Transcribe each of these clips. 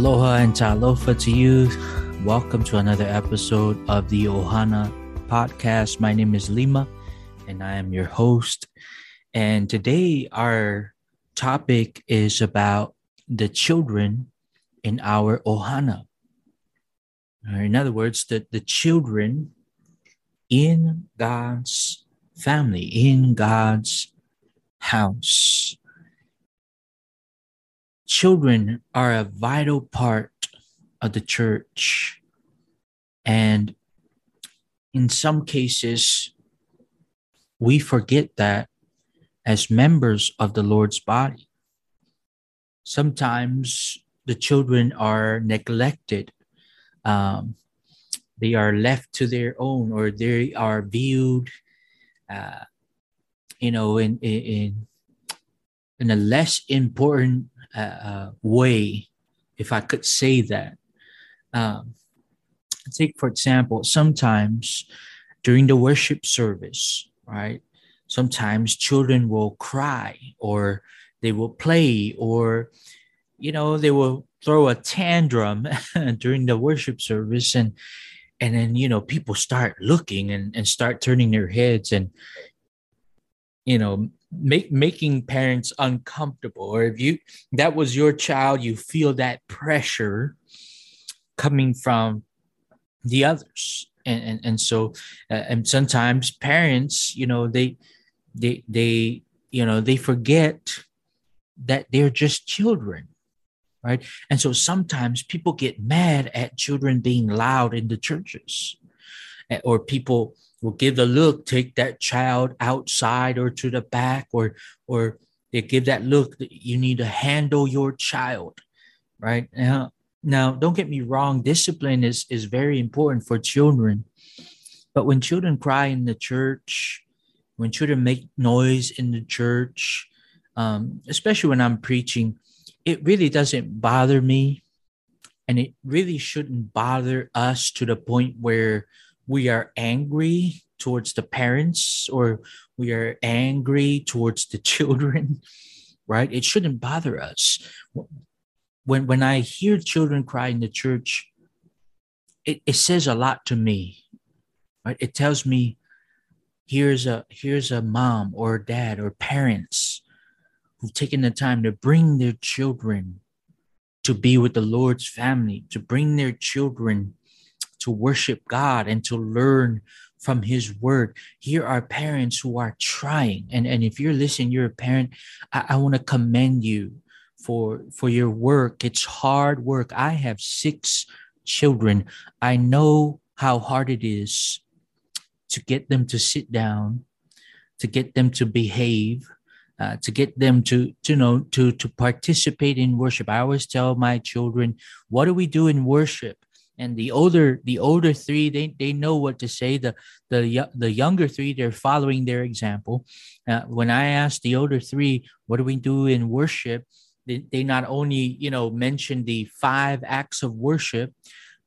Aloha and talofa to you. Welcome to another episode of the Ohana podcast. My name is Lima and I am your host. And today our topic is about the children in our Ohana. In other words, the, the children in God's family, in God's house children are a vital part of the church. And in some cases, we forget that as members of the Lord's body. Sometimes the children are neglected. Um, they are left to their own, or they are viewed, uh, you know, in in in a less important uh, way, if I could say that. Um, take, for example, sometimes during the worship service, right? Sometimes children will cry or they will play or, you know, they will throw a tantrum during the worship service and and then you know people start looking and, and start turning their heads and you know make making parents uncomfortable or if you that was your child you feel that pressure coming from the others. And and, and so uh, and sometimes parents you know they they they you know they forget that they're just children right? And so sometimes people get mad at children being loud in the churches or people will give the look, take that child outside or to the back, or or they give that look that you need to handle your child, right? Now, now don't get me wrong, discipline is is very important for children. But when children cry in the church, when children make noise in the church, um, especially when I'm preaching, it really doesn't bother me. And it really shouldn't bother us to the point where we are angry towards the parents or we are angry towards the children right? It shouldn't bother us. When when i hear children cry in the church it, it says a lot to me right? It tells me here's a here's a mom or dad or parents who've taken the time to bring their children to be with the lord's family to bring their children to worship God and to learn from his word. Here are parents who are trying. And, and if you're listening, you're a parent, I, I want to commend you for for your work. It's hard work. I have six children. I know how hard it is to get them to sit down, to get them to behave, uh, to get them to, to know to to participate in worship. I always tell my children, what do we do in worship? And the older the older three they, they know what to say. The the the younger three they're following their example. Uh, when i ask the older three what do we do in worship? they, they not only you know mention the five acts of worship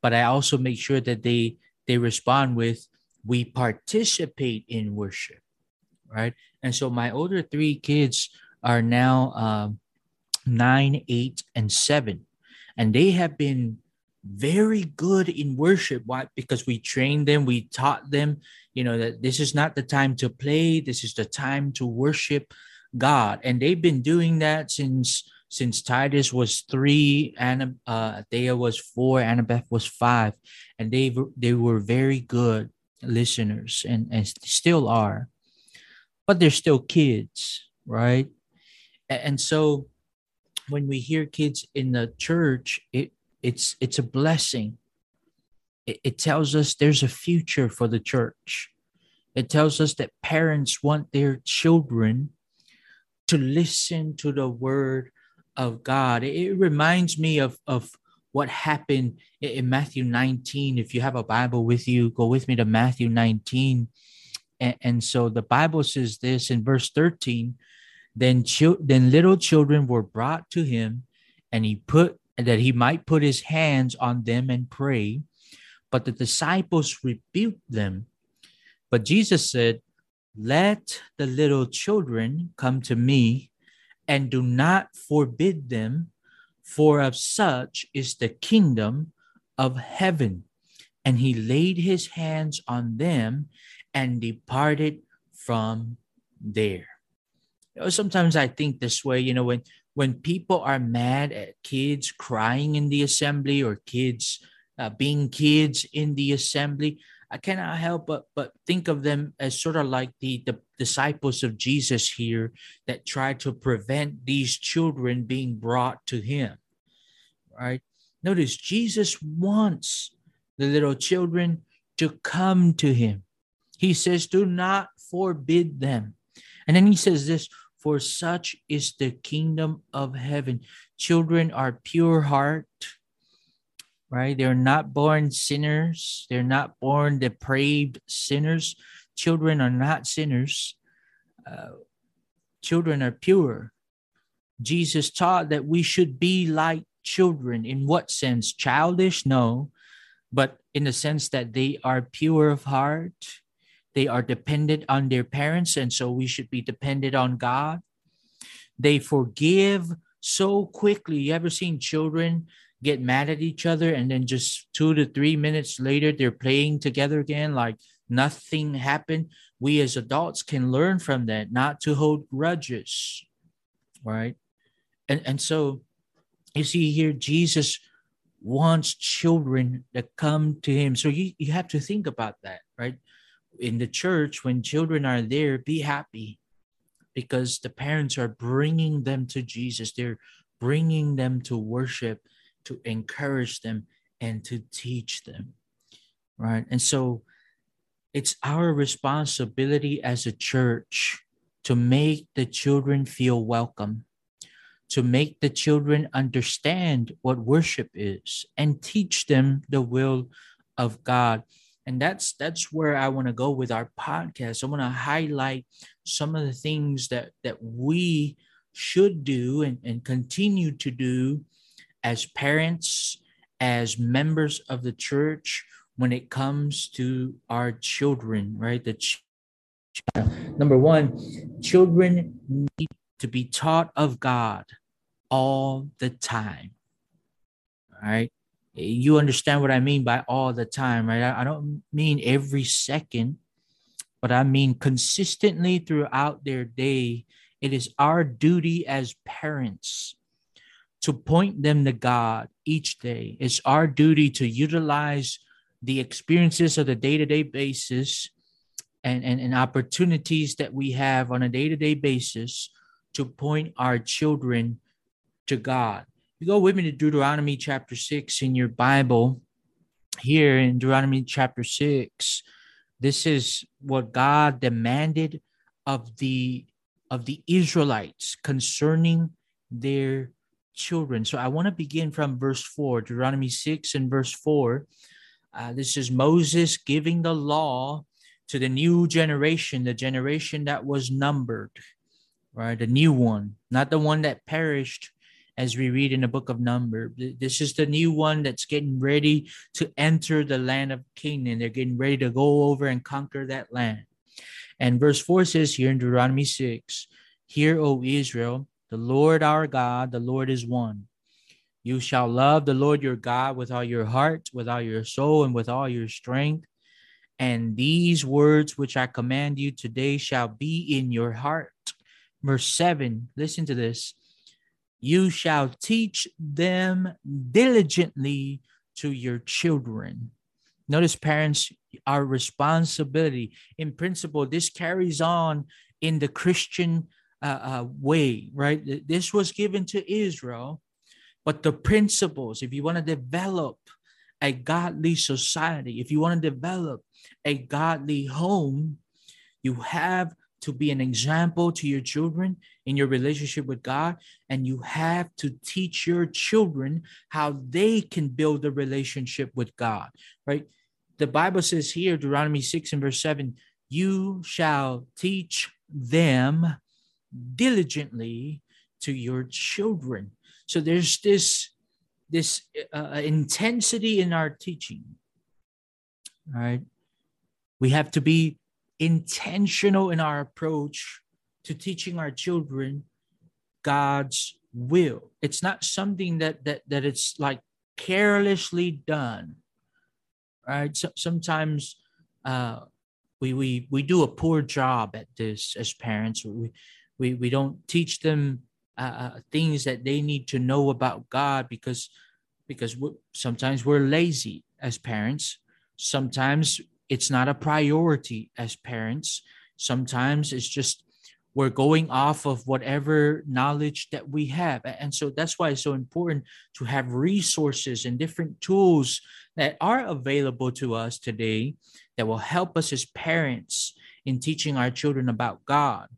but i also make sure that they they respond with we participate in worship right? And so my older three kids are now um, nine eight and seven. And they have been very good in worship. Why? Because we trained them, we taught them, you know, that this is not the time to play, this is the time to worship God. And they've been doing that since since Titus was three, and uh, Thea was four, Annabeth was five, and they they were very good listeners and, and still are, but they're still kids, right? And so when we hear kids in the church, it it's it's a blessing it, it tells us there's a future for the church it tells us that parents want their children to listen to the word of god it, reminds me of of what happened in Matthew 19. If you have a Bible with you, go with me to Matthew 19. And, and so the Bible says this in verse 13 then, chil- then little children were brought to him, and he put and that he might put his hands on them and pray. But the disciples rebuked them. But Jesus said, Let the little children come to me and do not forbid them, For of such is the kingdom of heaven. And he laid his hands on them and departed from there. You know, sometimes I think this way, you know, when when people are mad at kids crying in the assembly or kids uh, being kids in the assembly, I cannot help but but think of them as sort of like the, the disciples of Jesus here that tried to prevent these children being brought to him. Right? Notice Jesus wants the little children to come to him. He says, Do not forbid them. And then he says this for such is the kingdom of heaven. Children are pure heart, right? They're not born sinners, they're not born depraved sinners. Children are not sinners. Uh, children are pure. Jesus taught that we should be like children. In what sense? Childish? No, but in the sense that they are pure of heart. They are dependent on their parents, and so we should be dependent on God. They forgive so quickly. You ever seen children get mad at each other and then just two to three minutes later they're playing together again like nothing happened we as adults can learn from that not to hold grudges right and and so you see here jesus wants children to come to him so you, you have to think about that right in the church when children are there be happy because the parents are bringing them to jesus. They're bringing them to worship to encourage them and to teach them right? And so it's our responsibility as a church to make the children feel welcome to make the children understand what worship is and teach them the will of god and that's that's where i want to go with our podcast i want to highlight some of the things that that we should do and, and continue to do as parents, as members of the church, when it comes to our children, right? The ch- number one, children need to be taught of God all the time. All right. You understand what I mean by all the time, right? I don't mean every second, but I mean consistently throughout their day. It is our duty as parents to point them to God each day. It's our duty to utilize the experiences of the day to day basis and, and, and opportunities that we have on a day to day basis to point our children to God. You go with me to Deuteronomy chapter 6 in your Bible. Here in Deuteronomy chapter 6, this is what God demanded of the of the Israelites concerning their children. So I want to begin from verse 4, Deuteronomy 6 and verse 4. Uh, this is Moses giving the law to the new generation, the generation that was numbered, right? The new one, not the one that perished, as we read in the book of Number. This is the new one that's getting ready to enter the land of Canaan. They're getting ready to go over and conquer that land. And verse 4 says here in Deuteronomy 6 Hear, O Israel, the Lord our God, the Lord is one. You shall love the Lord your God with all your heart, with all your soul, and with all your strength. And these words which I command you today shall be in your heart. Verse 7, listen to this. You shall teach them diligently to your children. Notice, parents, our responsibility. In principle, this carries on in the Christian uh, uh, way, right? This was given to Israel, but the principles, if you want to develop a godly society, if you want to develop a godly home, you have to be an example to your children in your relationship with God, and you have to teach your children how they can build a relationship with God, right? The Bible says here, Deuteronomy 6 and verse 7, you shall teach them diligently to your children. So there's this this uh, intensity in our teaching. Right? We have to be intentional in our approach to teaching our children God's will. It's not something that that that it's like carelessly done. Right? So, sometimes uh, we we we do a poor job at this as parents. We we we don't teach them uh, uh things that they need to know about God because because we're, sometimes we're lazy as parents. Sometimes it's not a priority as parents. Sometimes it's just we're going off of whatever knowledge that we have. And so that's why it's so important to have resources and different tools that are available to us today that will help us as parents in teaching our children about God.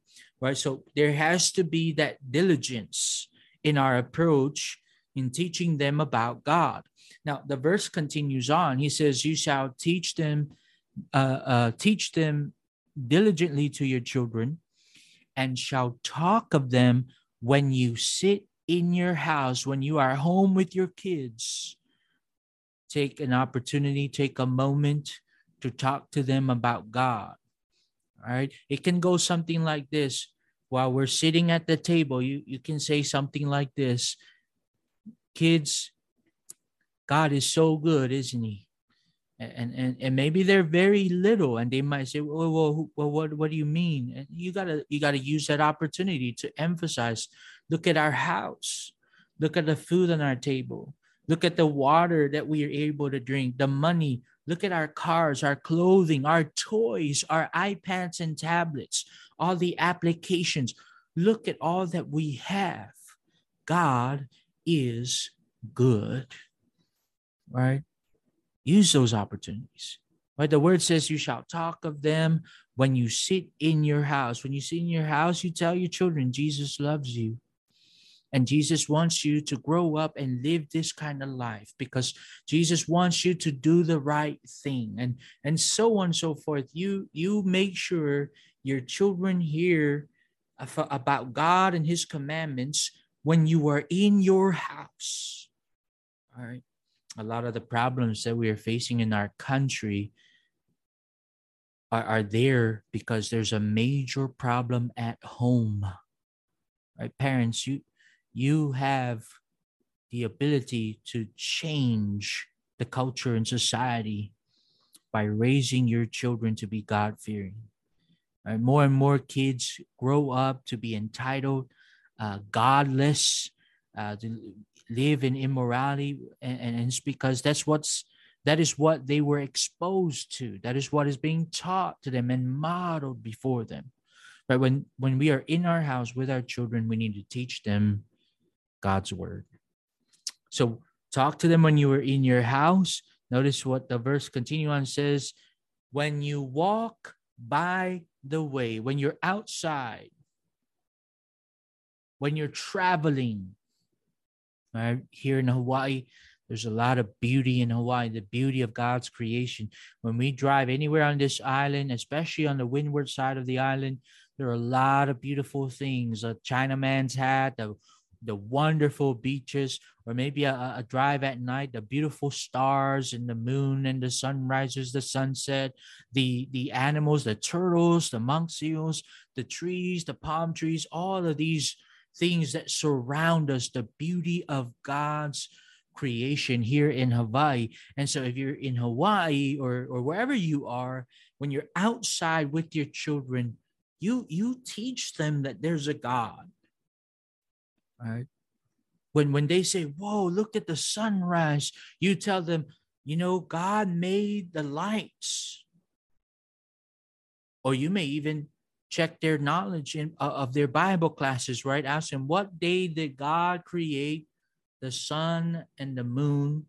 Right. So there has to be that diligence in our approach in teaching them about God. Now the verse continues on. He says, "You shall teach them, uh, uh, teach them diligently to your children, and shall talk of them when you sit in your house, when you are home with your kids." Take an opportunity, take a moment to talk to them about God. All right. It can go something like this. While we're sitting at the table, you, you can say something like this kids, God is so good, isn't He? And and and maybe they're very little, and they might say, "Well, well, well what what do you mean?" And you gotta you gotta use that opportunity to emphasize. Look at our house. Look at the food on our table. Look at the water that we are able to drink. The money. Look at our cars, our clothing, our toys, our iPads and tablets, all the applications. Look at all that we have. God is good, right? Use those opportunities. Right? The word says you shall talk of them when you sit in your house. When you sit in your house, you tell your children Jesus loves you. And Jesus wants you to grow up and live this kind of life because Jesus wants you to do the right thing and and so on and so forth. You you make sure your children hear about God and his commandments when you are in your house. All right. A lot of the problems that we are facing in our country are, are there because there's a major problem at home. Right? Parents, you you have the ability to change the culture and society by raising your children to be God fearing. Right? More and more kids grow up to be entitled uh, godless, uh, to live in immorality, and, and it's because that's what's that is what they were exposed to. That is what is being taught to them and modeled before them. But when when we are in our house with our children, we need to teach them God's word. So talk to them when you are in your house. Notice what the verse continue on says, when you walk by the way, when you're outside, when you're traveling. Right here in Hawaii, there's a lot of beauty in Hawaii, the beauty of God's creation. When we drive anywhere on this island, especially on the windward side of the island, there are a lot of beautiful things. A Chinaman's hat, the the wonderful beaches, or maybe a, a drive at night, the beautiful stars and the moon and the sunrises, the sunset, the the animals, the turtles, the monk seals, the trees, the palm trees, all of these things that surround us, the beauty of God's creation here in Hawaii. And so if you're in Hawaii or, or wherever you are, when you're outside with your children, you you teach them that there's a God. Right? When when they say, Whoa, look at the sunrise, you tell them, you know, God made the lights. Or you may even check their knowledge in, uh, of their Bible classes, right? Ask them, what day did God create the sun and the moon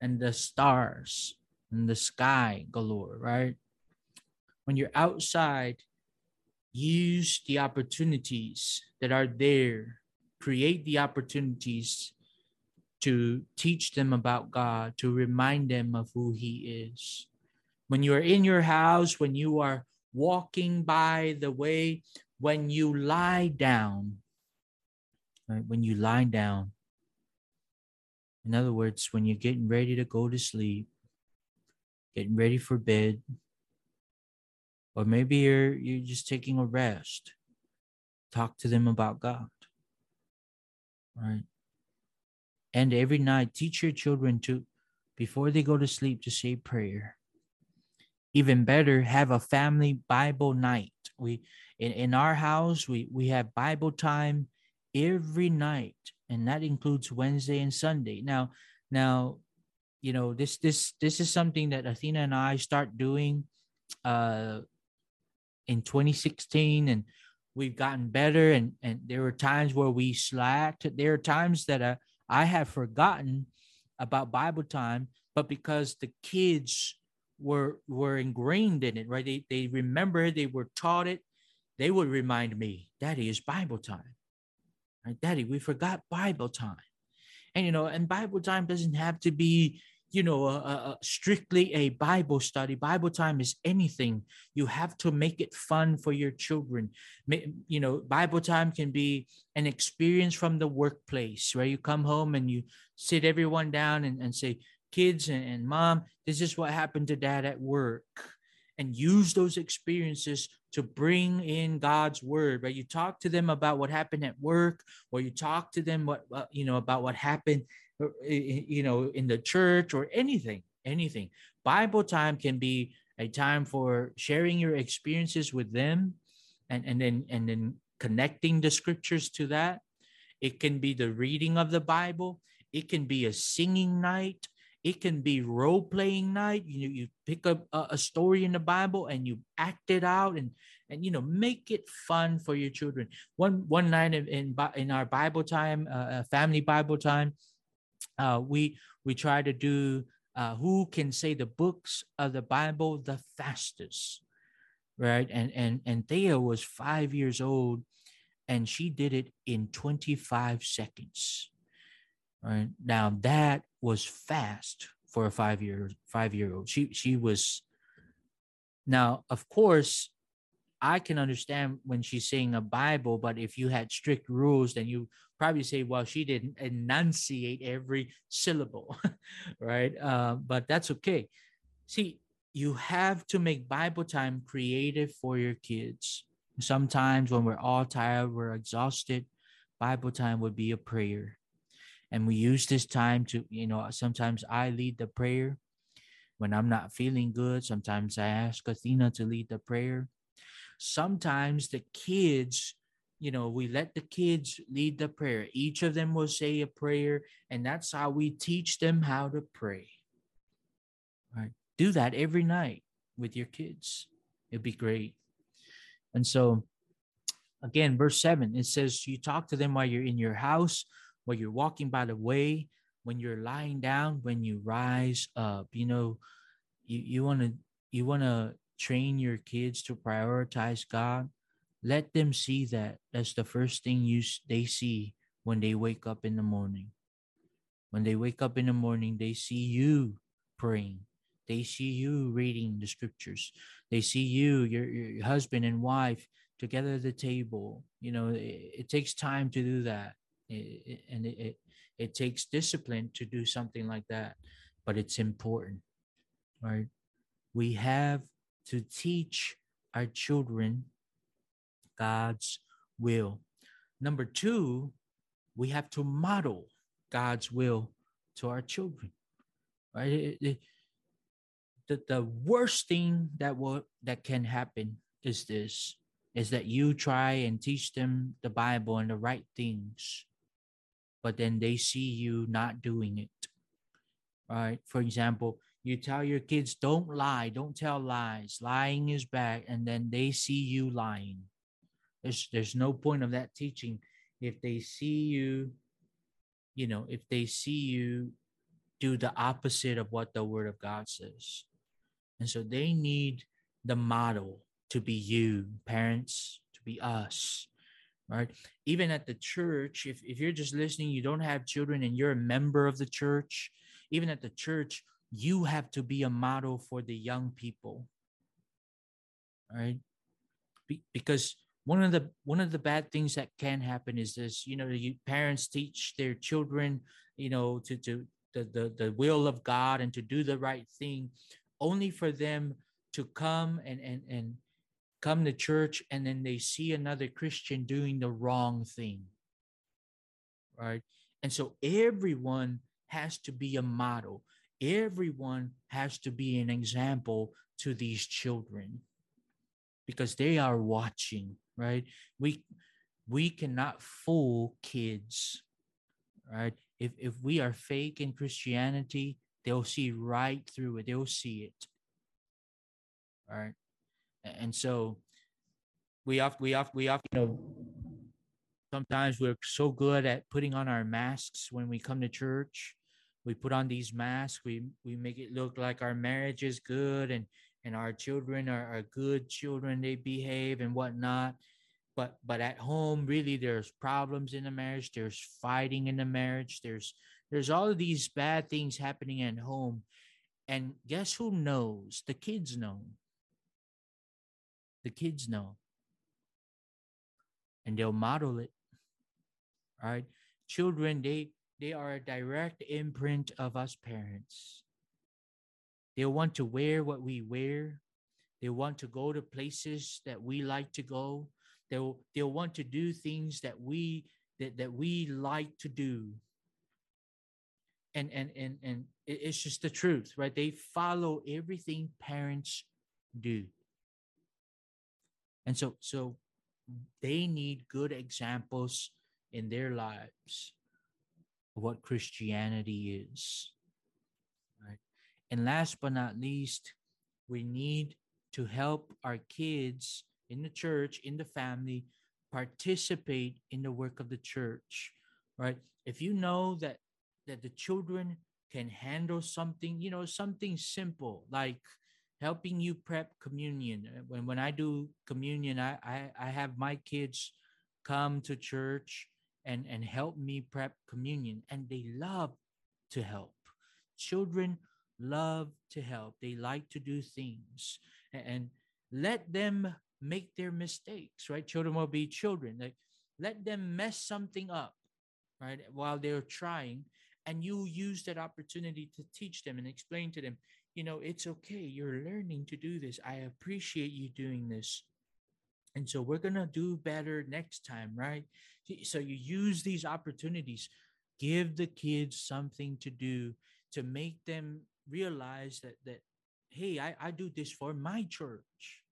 and the stars and the sky galore, right? When you're outside, use the opportunities that are there, create the opportunities to teach them about God, to remind them of who He is. When you are in your house, when you are walking by the way when you lie down. Right? When you lie down. In other words, when you're getting ready to go to sleep, getting ready for bed, or maybe you're you're just taking a rest. Talk to them about God. right? And every night, teach your children to, before they go to sleep, to say prayer. Even better, have a family Bible night. We in, in our house, we, we have Bible time every night, and that includes Wednesday and Sunday. Now, now, you know, this this this is something that Athena and I start doing uh in 2016 and we've gotten better and and there were times where we slacked there are times that i i have forgotten about bible time but because the kids were were ingrained in it right they, they remember they were taught it they would remind me daddy is bible time right daddy we forgot bible time and you know and bible time doesn't have to be you know, a, a, strictly a Bible study. Bible time is anything. You have to make it fun for your children. You know, Bible time can be an experience from the workplace where you come home and you sit everyone down and, and say, kids and, and mom, this is what happened to dad at work. And use those experiences to bring in God's word, right? You talk to them about what happened at work, or you talk to them what uh, you know about what happened you know in the church or anything anything bible time can be a time for sharing your experiences with them and and then and then connecting the scriptures to that it can be the reading of the bible it can be a singing night it can be role playing night you you pick up a, a, story in the bible and you act it out and and you know make it fun for your children one one night in in, in our bible time uh, family bible time uh, we we try to do uh, who can say the books of the Bible the fastest, right? And and and Thea was five years old, and she did it in twenty five seconds. Right now, that was fast for a five year five year old. She she was. Now, of course, I can understand when she's saying a Bible, but if you had strict rules, then you probably say, well, she didn't enunciate every syllable, right? Uh, but that's okay. See, you have to make Bible time creative for your kids. Sometimes when we're all tired, we're exhausted, Bible time would be a prayer. And we use this time to, you know, sometimes I lead the prayer when I'm not feeling good. Sometimes I ask Athena to lead the prayer. Sometimes the kids you know we let the kids lead the prayer. Each of them will say a prayer and that's how we teach them how to pray. Right? Do that every night with your kids. It'd be great. And so again verse 7 it says you talk to them while you're in your house while you're walking by the way when you're lying down when you rise up you know you, you want to you want to train your kids to prioritize God, let them see that that's the first thing you they see when they wake up in the morning. When they wake up in the morning, they see you praying. They see you reading the scriptures. They see you, your, your husband and wife together at the table. You know, it, it takes time to do that. It, and it, it, it takes discipline to do something like that, but it's important, right? We have to teach our children God's will. Number two, we have to model God's will to our children. Right? It, it, the, the worst thing that will that can happen is this is that you try and teach them the Bible and the right things, but then they see you not doing it. Right? For example, you tell your kids, don't lie, don't tell lies. Lying is bad. And then they see you lying. There's, there's no point of that teaching if they see you, you know, if they see you do the opposite of what the word of God says. And so they need the model to be you, parents, to be us, right? Even at the church, if, if you're just listening, you don't have children and you're a member of the church, even at the church, you have to be a model for the young people right be- because one of the one of the bad things that can happen is this you know you parents teach their children you know to to the, the the will of god and to do the right thing only for them to come and and and come to church and then they see another christian doing the wrong thing right? And so everyone has to be a model. Everyone has to be an example to these children because they are watching, right? We we cannot fool kids, right? If if we are fake in Christianity, they'll see right through it. They'll see it. Right. And so we have we have we have you know sometimes we're so good at putting on our masks when we come to church. We put on these masks. We we make it look like our marriage is good and and our children are, are good children they behave and whatnot. But but at home really there's problems in the marriage. There's fighting in the marriage. There's there's all of these bad things happening at home. And guess who knows? The kids know the kids know. And they'll model it right? Children they they are a direct imprint of us parents. They want to wear what we wear. They want to go to places that we like to go. They'll they'll want to do things that we that, that we like to do. And and and and it's just the truth right? They follow everything parents do and so so they need good examples in their lives of what Christianity is. Right? And last but not least, we need to help our kids in the church, in the family, participate in the work of the church. Right? If you know that that the children can handle something, you know, something simple like helping you prep communion. Uh, when when I do communion, I I, I have my kids come to church and and help me prep communion, and they love to help. Children love to help. They like to do things, and, and let them make their mistakes. Right? Children will be children. Like let them mess something up, right? While they're trying, and you use that opportunity to teach them and explain to them you know, it's okay. You're learning to do this. I appreciate you doing this. And so we're going to do better next time, right? So you use these opportunities, give the kids something to do to make them realize that, that hey, I, I do this for my church,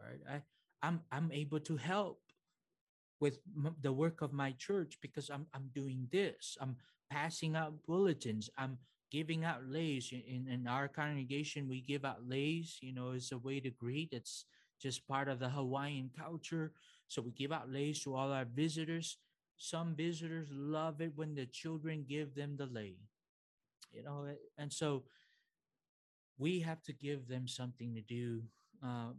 right? I, I'm, I'm able to help with the work of my church because I'm, I'm doing this. I'm passing out bulletins. I'm giving out leis. in, in our congregation we give out leis, you know as a way to greet it's just part of the hawaiian culture so we give out leis to all our visitors some visitors love it when the children give them the lei, you know and so we have to give them something to do uh,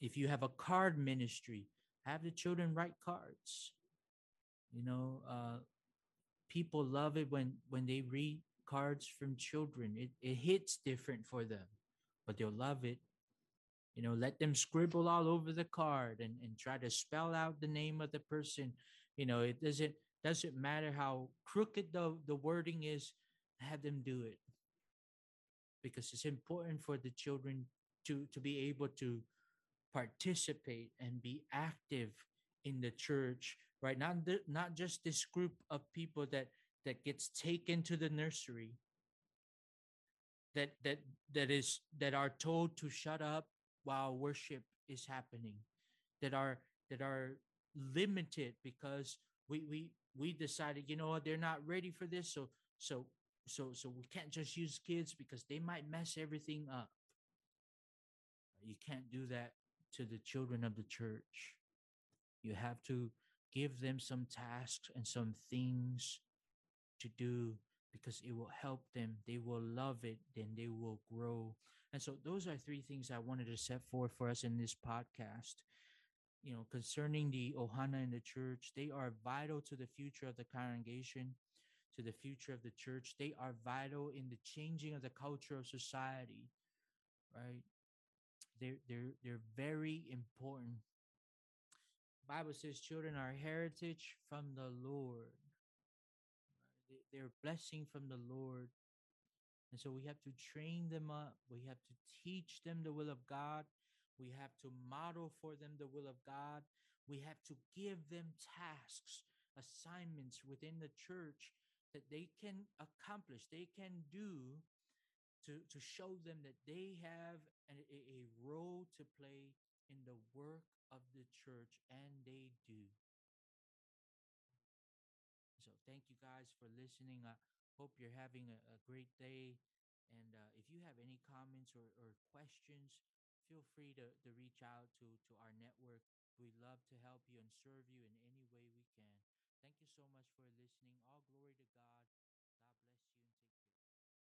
if you have a card ministry have the children write cards you know uh, people love it when when they read cards from children. It, it hits different for them, but they'll love it. You know, let them scribble all over the card and, and try to spell out the name of the person. You know, it doesn't doesn't matter how crooked the, the wording is, have them do it. Because it's important for the children to, to be able to participate and be active in the church, right? Not, the, not just this group of people that that gets taken to the nursery that that that is that are told to shut up while worship is happening that are that are limited because we we we decided you know they're not ready for this so so so so we can't just use kids because they might mess everything up you can't do that to the children of the church you have to give them some tasks and some things to do because it will help them. They will love it, then they will grow. And so, those are three things I wanted to set forth for us in this podcast. You know, concerning the Ohana in the church, they are vital to the future of the congregation, to the future of the church. They are vital in the changing of the culture of society, right? They're, they're, they're very important. Bible says children are heritage from the Lord they're blessing from the Lord. And so we have to train them up. We have to teach them the will of God. We have to model for them the will of God. We have to give them tasks assignments within the church that they can accomplish, they can do to, to show them that they have a, a role to play in the work of the church, and they do. So thank you guys for listening. I hope you're having a, a great day. And uh, if you have any comments or, or questions, feel free to, to reach out to, to our network. We love to help you and serve you in any way we can. Thank you so much for listening. All glory to God.